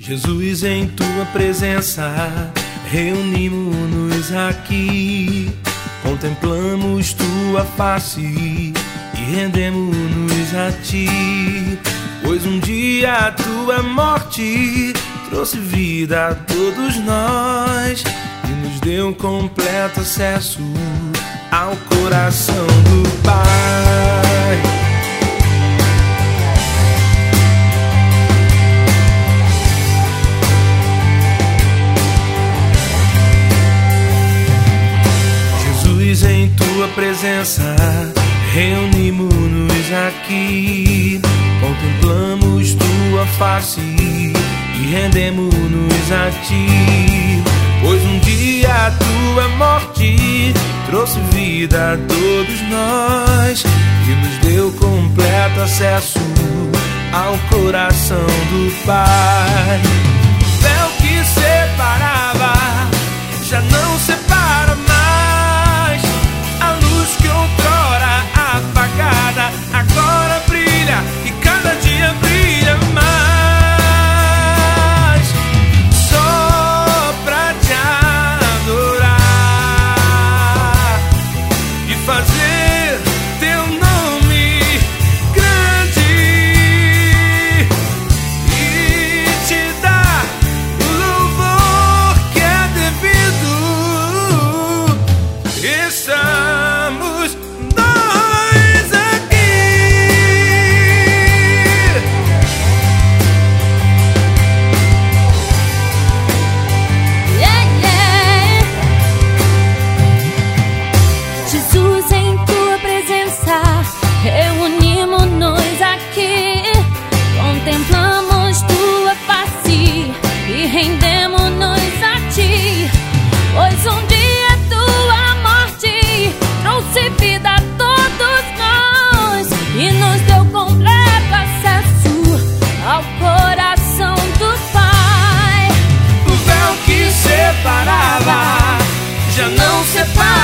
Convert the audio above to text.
Jesus, em tua presença, reunimos-nos aqui, contemplamos tua face e rendemos-nos a ti. Pois um dia a tua morte trouxe vida a todos nós e nos deu completo acesso ao coração presença, reunimos-nos aqui, contemplamos tua face e rendemos-nos a ti. Pois um dia a tua morte trouxe vida a todos nós e nos deu completo acesso ao coração do Pai. não separa.